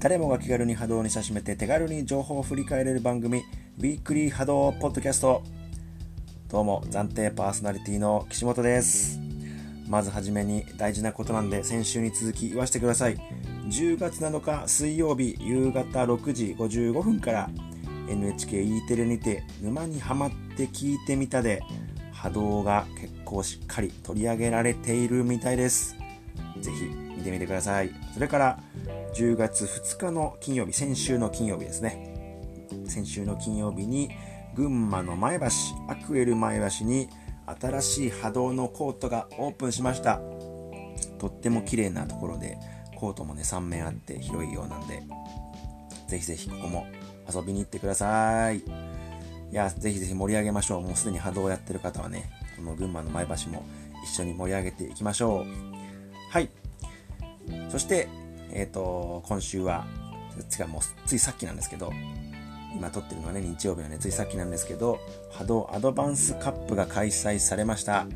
誰もが気軽に波動に親しめて手軽に情報を振り返れる番組ウィークリー波動ポッドキャスト。どうも暫定パーソナリティの岸本です。まずはじめに大事なことなんで先週に続き言わせてください。10月7日水曜日夕方6時55分から NHKE テレにて沼にはまって聞いてみたで波動が結構しっかり取り上げられているみたいです。ぜひ見てみてください。それから10月2日の金曜日先週の金曜日ですね。先週の金曜日に群馬の前橋アクエル前橋に新しい波動のコートがオープンしました。とっても綺麗なところでコートもね3面あって広いようなんでぜひぜひここも遊びに行ってください。いやぜひぜひ盛り上げましょう。もうすでに波動をやってる方はねこの群馬の前橋も一緒に盛り上げていきましょう。はい。そしてえっ、ー、と今週は違うもうついさっきなんですけど今撮ってるのはね日曜日はねついさっきなんですけど波動アドバンスカップが開催されました。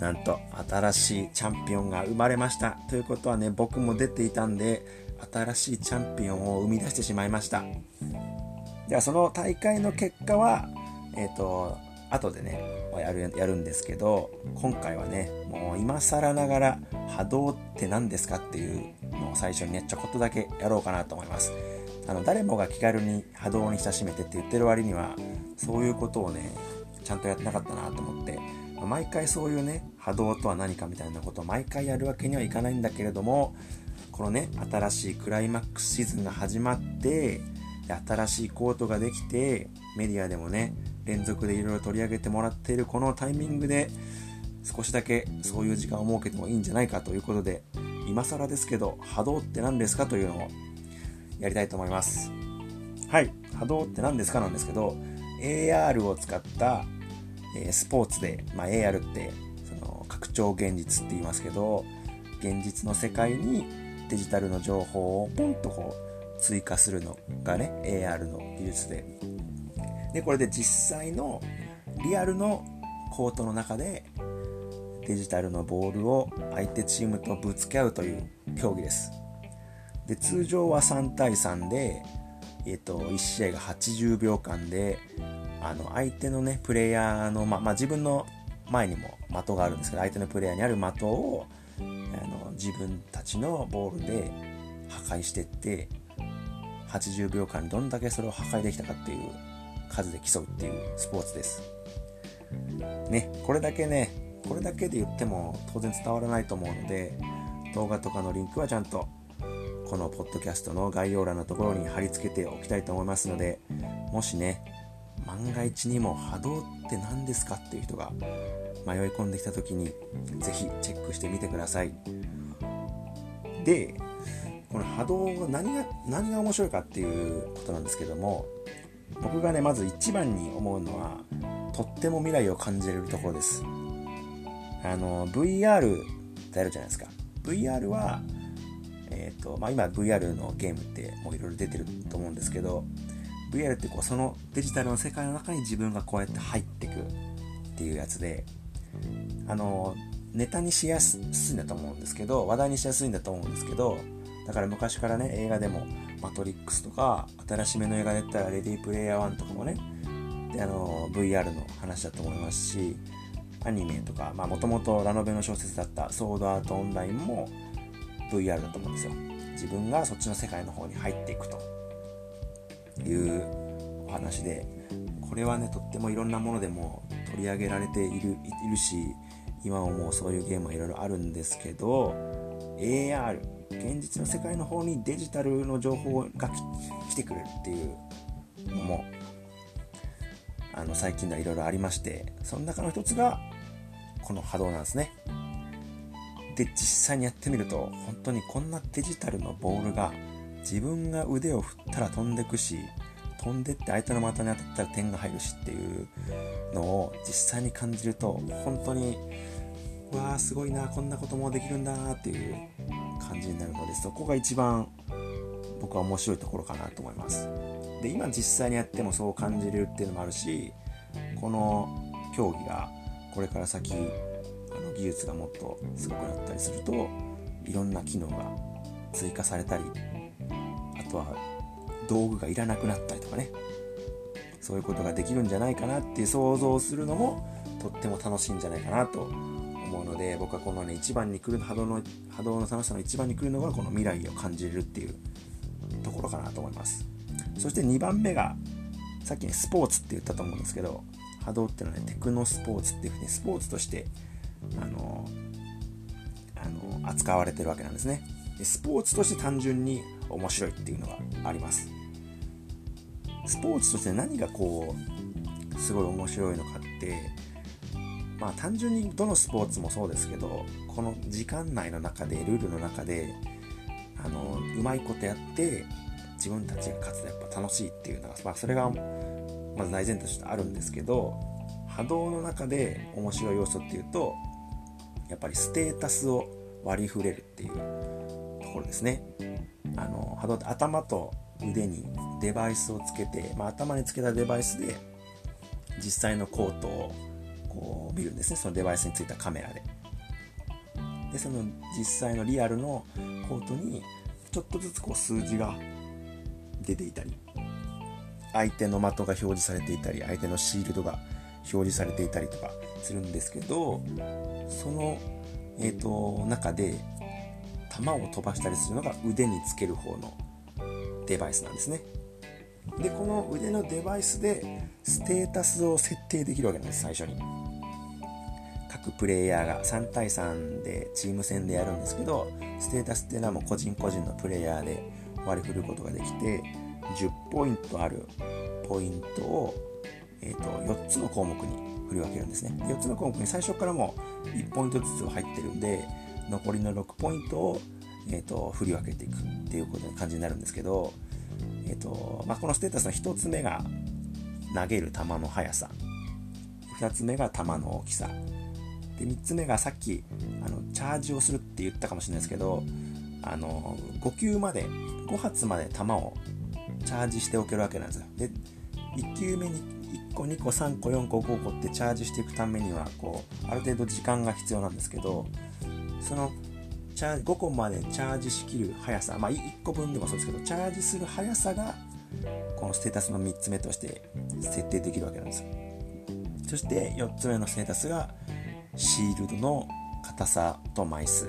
なんと新しいチャンピオンが生まれました。ということはね僕も出ていたんで新しいチャンピオンを生み出してしまいました。ではその大会の結果はえっ、ー、と後でねやるやるんですけど今回はねもう今更ながら波動って何ですかっていうのを最初にねちょこっとだけやろうかなと思います。あの誰もが気軽に波動に親しめてって言ってる割にはそういうことをねちゃんとやってなかったなと思って毎回そういうね波動とは何かみたいなことを毎回やるわけにはいかないんだけれどもこのね新しいクライマックスシーズンが始まって新しいコートができてメディアでもね連続でいろいろ取り上げてもらっているこのタイミングで少しだけそういう時間を設けてもいいんじゃないかということで今更ですけど波動って何ですかというのをやりたいと思います。はい。波動って何ですかなんですけど AR を使った、え、スポーツで、まあ、AR ってその拡張現実って言いますけど現実の世界にデジタルの情報をポンとこう追加するのがね AR の技術ででこれで実際のリアルのコートの中でデジタルのボールを相手チームとぶつけ合うという競技です。で通常は3対3で、えーと、1試合が80秒間であの相手のねプレイヤーの、ままあ、自分の前にも的があるんですけど相手のプレイヤーにある的をあの自分たちのボールで破壊していって80秒間にどんだけそれを破壊できたかっていう数で競うっていうスポーツです。ね、これだけね、これだけで言っても当然伝わらないと思うので、動画とかのリンクはちゃんとこのポッドキャストの概要欄のところに貼り付けておきたいと思いますので、もしね、万が一にも波動って何ですかっていう人が迷い込んできた時に、ぜひチェックしてみてください。で、この波動が何が何が面白いかっていうことなんですけども僕がねまず一番に思うのはとっても未来を感じれるところです。あの VR ってあるじゃないですか。VR はえっ、ー、とまあ今 VR のゲームってもういろいろ出てると思うんですけど VR ってこうそのデジタルの世界の中に自分がこうやって入ってくっていうやつであのネタにしやすいんだと思うんですけど話題にしやすいんだと思うんですけどだから昔からね映画でもマトリックスとか、新しめの映画で言ったらレディープレイヤー1とかもね、で、あの、VR の話だと思いますし、アニメとか、まあもともとラノベの小説だったソードアートオンラインも VR だと思うんですよ。自分がそっちの世界の方に入っていくというお話で、これはね、とってもいろんなものでも取り上げられているいるし、今ももうそういうゲームはいろいろあるんですけど、AR、現実の世界の方にデジタルの情報が来てくれるっていうのもあの最近ではいろいろありましてその中の一つがこの波動なんですね。で実際にやってみると本当にこんなデジタルのボールが自分が腕を振ったら飛んでくし飛んでって相手の的に当たったら点が入るしっていうのを実際に感じると本当にわあすごいなこんなこともできるんだなっていう感じになるのでそこが一番僕は面白いところかなと思います。で今実際にやってもそう感じれるっていうのもあるしこの競技がこれから先あの技術がもっとすごくなったりするといろんな機能が追加されたりあとは道具がいらなくなったりとかねそういうことができるんじゃないかなっていう想像するのもとっても楽しいんじゃないかなと思うので僕はこのね一番に来る波動の波動の楽しさの一番に来るのがこの未来を感じるっていうところかなと思います。そして2番目がさっきねスポーツって言ったと思うんですけど波動っていうのはねテクノスポーツっていうふうにスポーツとしてあのあの扱われてるわけなんですね。でスポーツとして単純に面白いっていうのがあります。スポーツとして何がこうすごい面白いのかってまあ単純にどのスポーツもそうですけどこの時間内の中でルールの中であのうまいことやって自分たちが勝つとやっぱ楽しいっていうのが、まあ、それがまず大前提としてあるんですけど波動の中で面白い要素っていうとやっぱりステータスを割り振れるっていうところですね。あの波動って頭と腕にデバイスをつけて、まあ、頭につけたデバイスで実際のコートをこう見るんですね。そのデバイスについたカメラで。でその実際のリアルのコートにちょっとずつこう数字が出ていたり相手の的が表示されていたり相手のシールドが表示されていたりとかするんですけどその、えーと、中で球を飛ばしたりするのが腕につける方のデバイスなんですね。でこの腕のデバイスでステータスを設定できるわけなんです最初に。各プレイヤーが3対3でチーム戦でやるんですけどステータスっていうのはもう個人個人のプレイヤーで割り振ることができて10ポイントあるポイントを、えーと、4つの項目に振り分けるんですね。4つの項目に最初からもう1ポイントずつ入ってるんで残りの6ポイントを、えーと、振り分けていくっていうこと感じになるんですけど、えーとまあ、このステータスの1つ目が投げる球の速さ。2つ目が球の大きさ。で3つ目がさっきあのチャージをするって言ったかもしれないですけどあの5球まで5発まで球をチャージしておけるわけなんですよ。で1球目に1個2個3個4個5個ってチャージしていくためにはこうある程度時間が必要なんですけどそのチャー5個までチャージしきる速さまあ1個分でもそうですけどチャージする速さがこのステータスの3つ目として設定できるわけなんですよ。そして4つ目のステータスがシールドの硬さと枚数、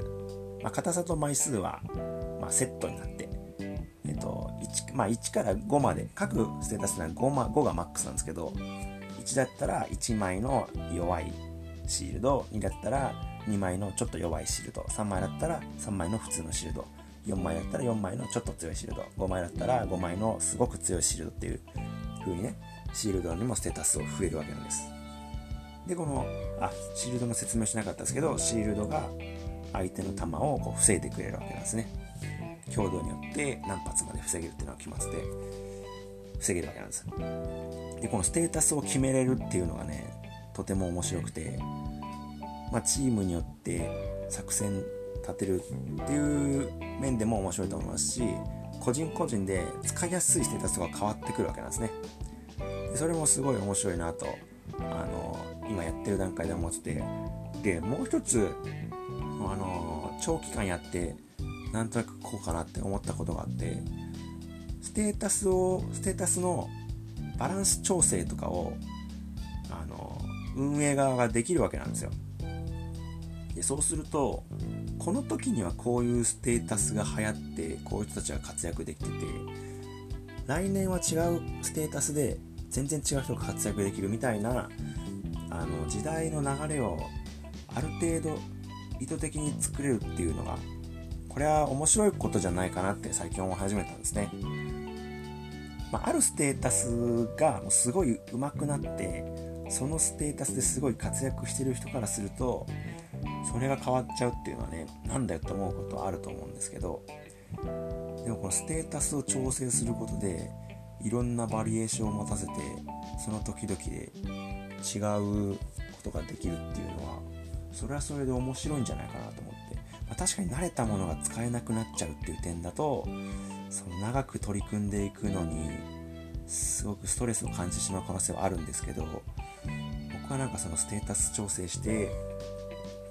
まあ、硬さと枚数は、まあ、セットになってえっと 1, まあ、1から5まで各ステータスは 5, ま5がマックスなんですけど1だったら1枚の弱いシールド2だったら2枚のちょっと弱いシールド3枚だったら3枚の普通のシールド4枚だったら4枚のちょっと強いシールド5枚だったら5枚のすごく強いシールドっていう風にねシールドにもステータスを増えるわけなんです。でこのあシールドの説明しなかったですけどシールドが相手の弾をこう防いでくれるわけなんですね。強度によって何発まで防げるっていうのは決まって防げるわけなんです。でこのステータスを決めれるっていうのがねとても面白くて、まあ、チームによって作戦立てるっていう面でも面白いと思いますし個人個人で使いやすいステータスが変わってくるわけなんですね。でそれもすごい面白いなとあの今やってる段階で思っててでもう一つあの長期間やってなんとなくこうかなって思ったことがあってステータスをステータスのバランス調整とかをあの運営側ができるわけなんですよ。でそうするとこの時にはこういうステータスが流行ってこういう人たちが活躍できてて来年は違うステータスで全然違う人が活躍できるみたいなあの時代の流れをある程度意図的に作れるっていうのがこれは面白いことじゃないかなって最近思い始めたんですね。まあ、あるステータスがすごい上手くなってそのステータスですごい活躍してる人からするとそれが変わっちゃうっていうのはねなんだよと思うことはあると思うんですけどでもこのステータスを調整することでいろんなバリエーションを持たせてその時々で違うことができるっていうのはそれはそれで面白いんじゃないかなと思って、まあ、確かに慣れたものが使えなくなっちゃうっていう点だとその長く取り組んでいくのにすごくストレスを感じてしまう可能性はあるんですけど僕はなんかそのステータス調整して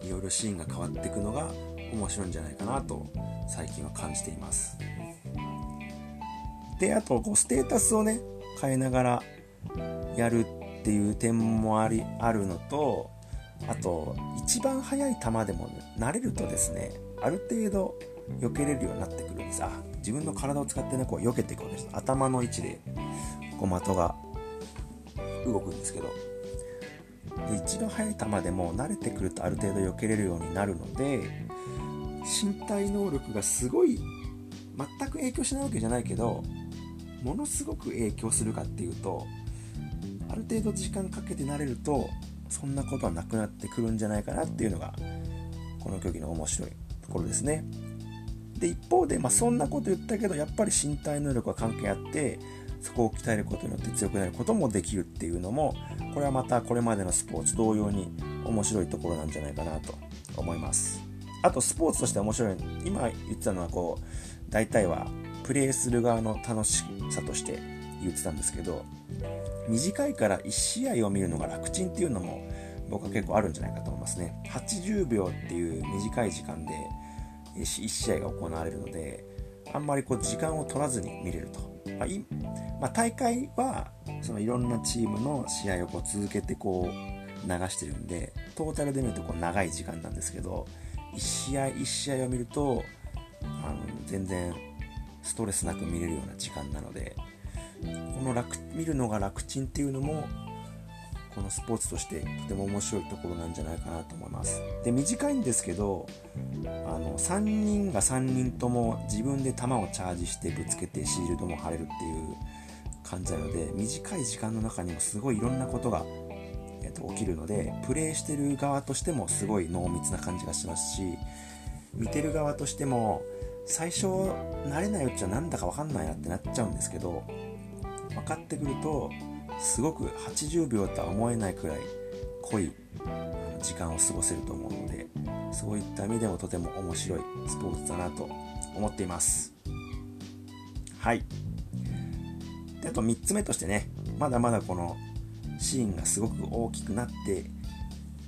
いろいろシーンが変わっていくのが面白いんじゃないかなと最近は感じています。であとこうステータスをね変えながらやるっっていう点もありあるのとあと一番速い球でも、慣れるとですねある程度避けれるようになってくるんです。あ自分の体を使ってねこう避けていくわけです。頭の位置でこう的が動くんですけど。で一番速い球でも慣れてくるとある程度避けれるようになるので身体能力がすごい全く影響しないわけじゃないけどものすごく影響するかっていうとある程度時間かけて慣れるとそんなことはなくなってくるんじゃないかなっていうのがこの競技の面白いところですね。で一方で、まあ、そんなこと言ったけどやっぱり身体能力は関係あってそこを鍛えることによって強くなることもできるっていうのもこれはまたこれまでのスポーツ同様に面白いところなんじゃないかなと思いますあとスポーツとして面白い今言ってたのはこう大体はプレーする側の楽しさとして言ってたんですけど短いから1試合を見るのが楽ちんっていうのも僕は結構あるんじゃないかと思いますね。80秒っていう短い時間で1試合が行われるのであんまりこう時間を取らずに見れると、まあいまあ、大会はそのいろんなチームの試合をこう続けてこう流してるんでトータルで見るとこう長い時間なんですけど1試合1試合を見るとあの全然ストレスなく見れるような時間なのでこの楽見るのが楽ちんっていうのもこのスポーツとしてとても面白いところなんじゃないかなと思います。で短いんですけどあの3人が3人とも自分で球をチャージしてぶつけてシールドも貼れるっていう感じなので短い時間の中にもすごいいろんなことが、えー、と起きるのでプレイしてる側としてもすごい濃密な感じがしますし見てる側としても最初慣れないうちはなんだか分かんないなってなっちゃうんですけど分かってくるとすごく80秒とは思えないくらい濃い時間を過ごせると思うのでそういった意味でもとても面白いスポーツだなと思っています。はい。であと3つ目としてねまだまだこのシーンがすごく大きくなって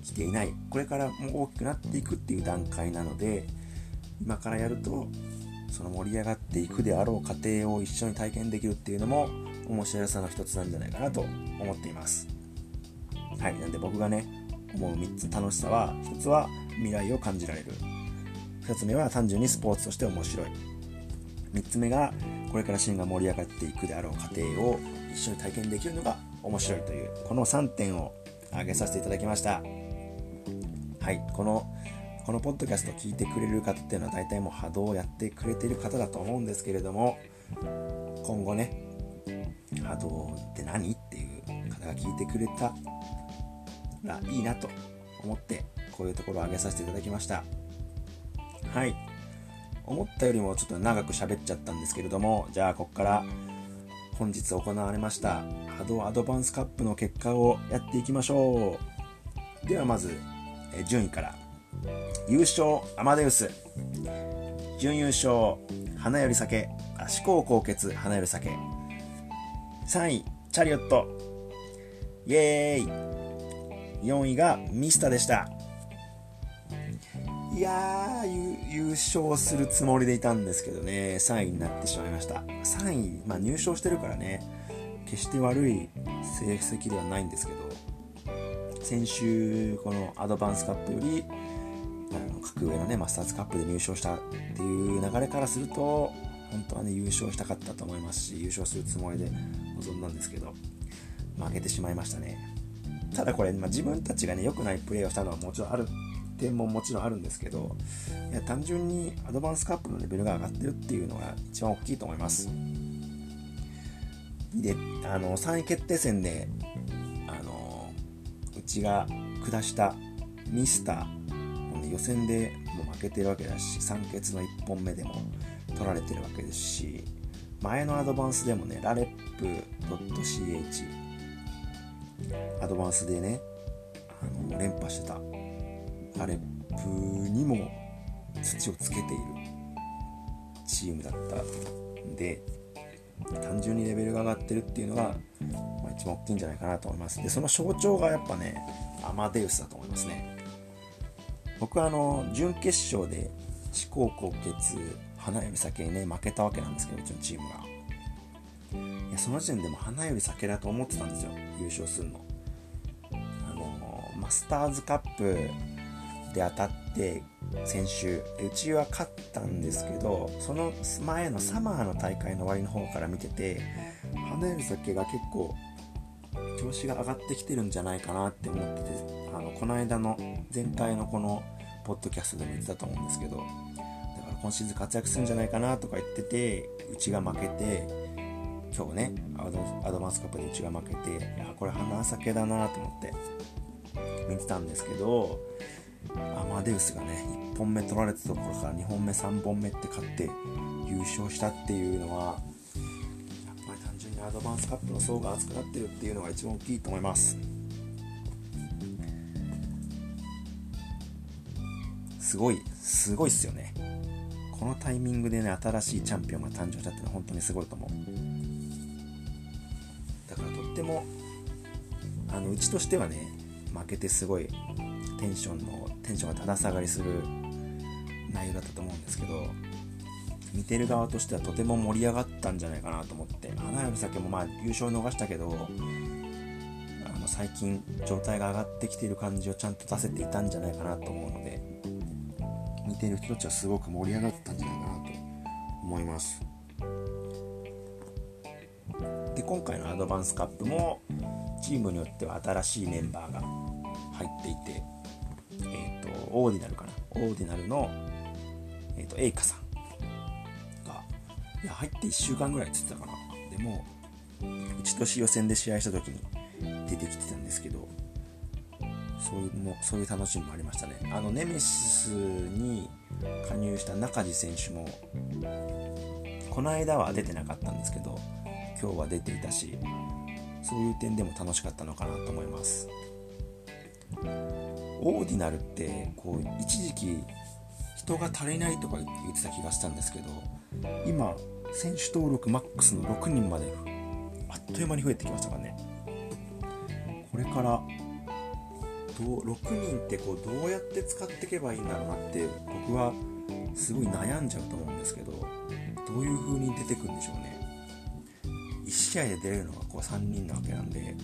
きていない。これからも大きくなっていくっていう段階なので今からやるとその盛り上がっていくであろう過程を一緒に体験できるっていうのも面白さの一つなんじゃないかなと思っています。はいなんで僕がね思う3つ楽しさは1つは未来を感じられる。2つ目は単純にスポーツとして面白い。3つ目がこれからシーンが盛り上がっていくであろう過程を一緒に体験できるのが面白いというこの3点を挙げさせていただきました。はいこのこのポッドキャストを聞いてくれる方っていうのは大体もう波動をやってくれている方だと思うんですけれども今後ね波動って何？っていう方が聞いてくれたらいいなと思ってこういうところを挙げさせていただきました。はい。思ったよりもちょっと長く喋っちゃったんですけれどもじゃあここから本日行われました波動アドバンスカップの結果をやっていきましょう。ではまず順位から。優勝アマデウス。準優勝花より酒。思考高血花より酒。3位チャリオット。イエーイ。4位がミスタでした。いやー優勝するつもりでいたんですけどね。3位になってしまいました。3位、まあ、入賞してるからね。決して悪い成績ではないんですけど。先週このアドバンスカップよりあの格上のねマスターズカップで入賞したっていう流れからすると本当はね優勝したかったと思いますし優勝するつもりで臨んだんですけど負けてしまいましたね。ただこれ、まあ、自分たちがね良くないプレーをしたのはもちろんある点ももちろんあるんですけどいや単純にアドバンスカップのレベルが上がってるっていうのが一番大きいと思います。であの3位決定戦であのうちが下したミスター予選でもう負けてるわけだし酸欠の1本目でも取られてるわけですし前のアドバンスでもねラレッ .ch アドバンスでねあの連覇してた。ラレップにも土をつけているチームだったんで単純にレベルが上がってるっていうのが、まあ、一番大きいんじゃないかなと思います。でその象徴がやっぱねアマデウスだと思いますね。僕はあの準決勝で思考高血花指先にね負けたわけなんですけどうちのチームが。やその時点でも花より酒だと思ってたんですよ。優勝するの。あのマスターズカップで当たって先週。うちは勝ったんですけどその前のサマーの大会の終わりの方から見てて花より酒が結構調子が上がってきてるんじゃないかなって思っててあのこの間の前回のこのポッドキャストでも言ってたと思うんですけどだから今シーズン活躍するんじゃないかなとか言っててうちが負けて今日ね。アドバンスカップでうちが負けていやこれ花酒だなと思って見てたんですけどアマデウスがね1本目取られたところから2本目3本目って勝って優勝したっていうのはやっぱり単純にアドバンスカップの層が厚くなってるっていうのが一番大きいと思います。すごいすごいっすよね。このタイミングでね新しいチャンピオンが誕生したってのは本当にすごいと思う。ってもあのうちとしてはね負けてすごいテンションのテンションがただ下がりする内容だったと思うんですけど見てる側としてはとても盛り上がったんじゃないかなと思って花よ酒もまあ優勝逃したけどあの最近状態が上がってきている感じをちゃんと出せていたんじゃないかなと思うので見てる人たちはすごく盛り上がったんじゃないかなと思います。で今回のアドバンスカップもチームによっては新しいメンバーが入っていてえっ、ー、とオーディナルかな？オーディナルのえっ、ー、とエイカさんがいや入って1週間ぐらいって言ってたかな？でもうちとし予選で試合した時に出てきてたんですけどそういうのそういう楽しみもありましたね。あのネメシスに加入した中地選手もこの間は出てなかったんですけど今日は出ていたしそういう点でも楽しかったのかなと思います。オーディナルってこう一時期人が足りないとか言ってた気がしたんですけど今選手登録マックスの6人まであっという間に増えてきましたからね。これからどう6人ってこうどうやって使っていけばいいんだろうなって僕はすごい悩んじゃうと思うんですけどどういう風に出てくるんでしょうね。試合で出れるのがこう3人なわけなんで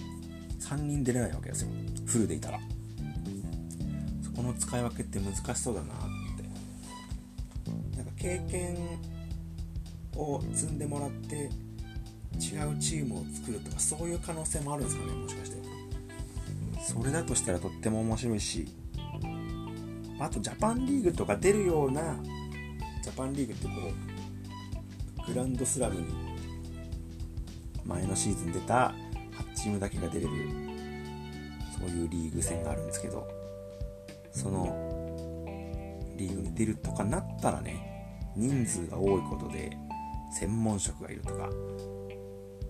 3人出れないわけですよ。フルでいたら。そこの使い分けって難しそうだなって。なんか経験を積んでもらって違うチームを作るとかそういう可能性もあるんですかねもしかして。それだとしたらとっても面白いし。あとジャパンリーグとか出るようなジャパンリーグってこうグランドスラムに前のシーズン出た8チームだけが出れるそういうリーグ戦があるんですけどそのリーグに出るとかなったらね人数が多いことで専門職がいるとか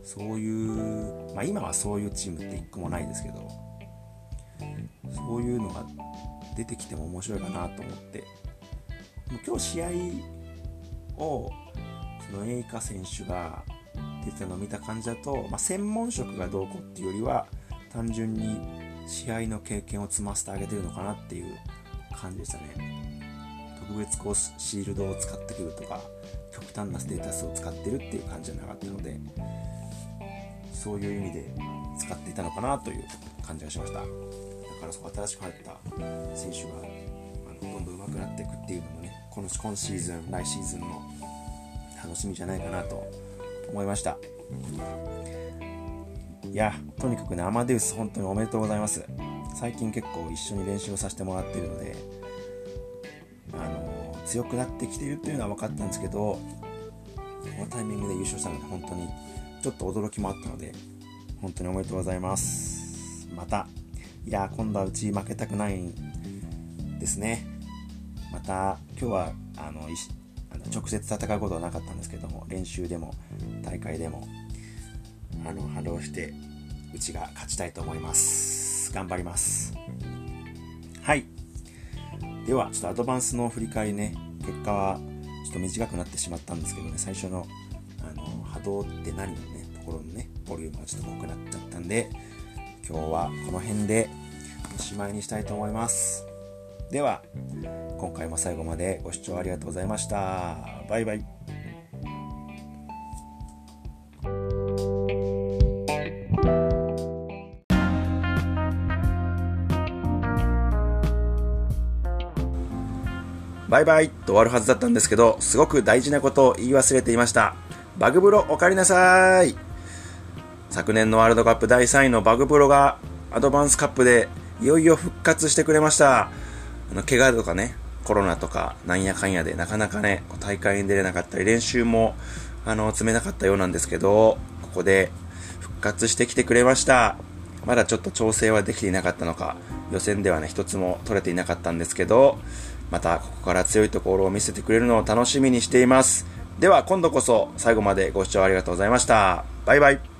そういうまあ今はそういうチームって1個もないですけどそういうのが出てきても面白いかなと思ってもう今日試合をそのエイカ選手が出てたのを見た感じだと、まあ、専門職がどうこうっていうよりは単純に試合の経験を積ませてあげてるのかなっていう感じでしたね。特別こうシールドを使ってくるとか極端なステータスを使ってるっていう感じじゃなかったのでそういう意味で使っていたのかなという感じがしました。だからそこ新しく入った選手があのどんどん上手くなっていくっていうのもねこの今シーズン来シーズンの楽しみじゃないかなと思いました。いやとにかくねアマデウス本当におめでとうございます。最近結構一緒に練習をさせてもらっているのであの強くなってきているというのは分かったんですけどこのタイミングで優勝したので本当にちょっと驚きもあったので本当におめでとうございます。またいや今度はうち負けたくないですね。また今日はあの直接戦うことはなかったんですけども練習でも大会でもあの波動してうちが勝ちたいと思います。頑張ります。はい。ではちょっとアドバンスの振り返りね。結果はちょっと短くなってしまったんですけどね。最初のあの波動って何のねところのねボリュームがちょっと濃くなっちゃったんで今日はこの辺でおしまいにしたいと思います。では今回も最後までご視聴ありがとうございましたバイバイバイバイと終わるはずだったんですけど、すごく大事なことを言い忘れていました。バグブロおかりなさい昨年のワールドカップ第3位のバグブロがアドバンスカップでいよいよ復活してくれました。あの、怪我とかね、コロナとかなんやかんやでなかなかね、大会に出れなかったり、練習も、あの、詰めなかったようなんですけど、ここで復活してきてくれました。まだちょっと調整はできていなかったのか、予選ではね、一つも取れていなかったんですけど、またここから強いところを見せてくれるのを楽しみにしています。では今度こそ最後までご視聴ありがとうございました。バイバイ。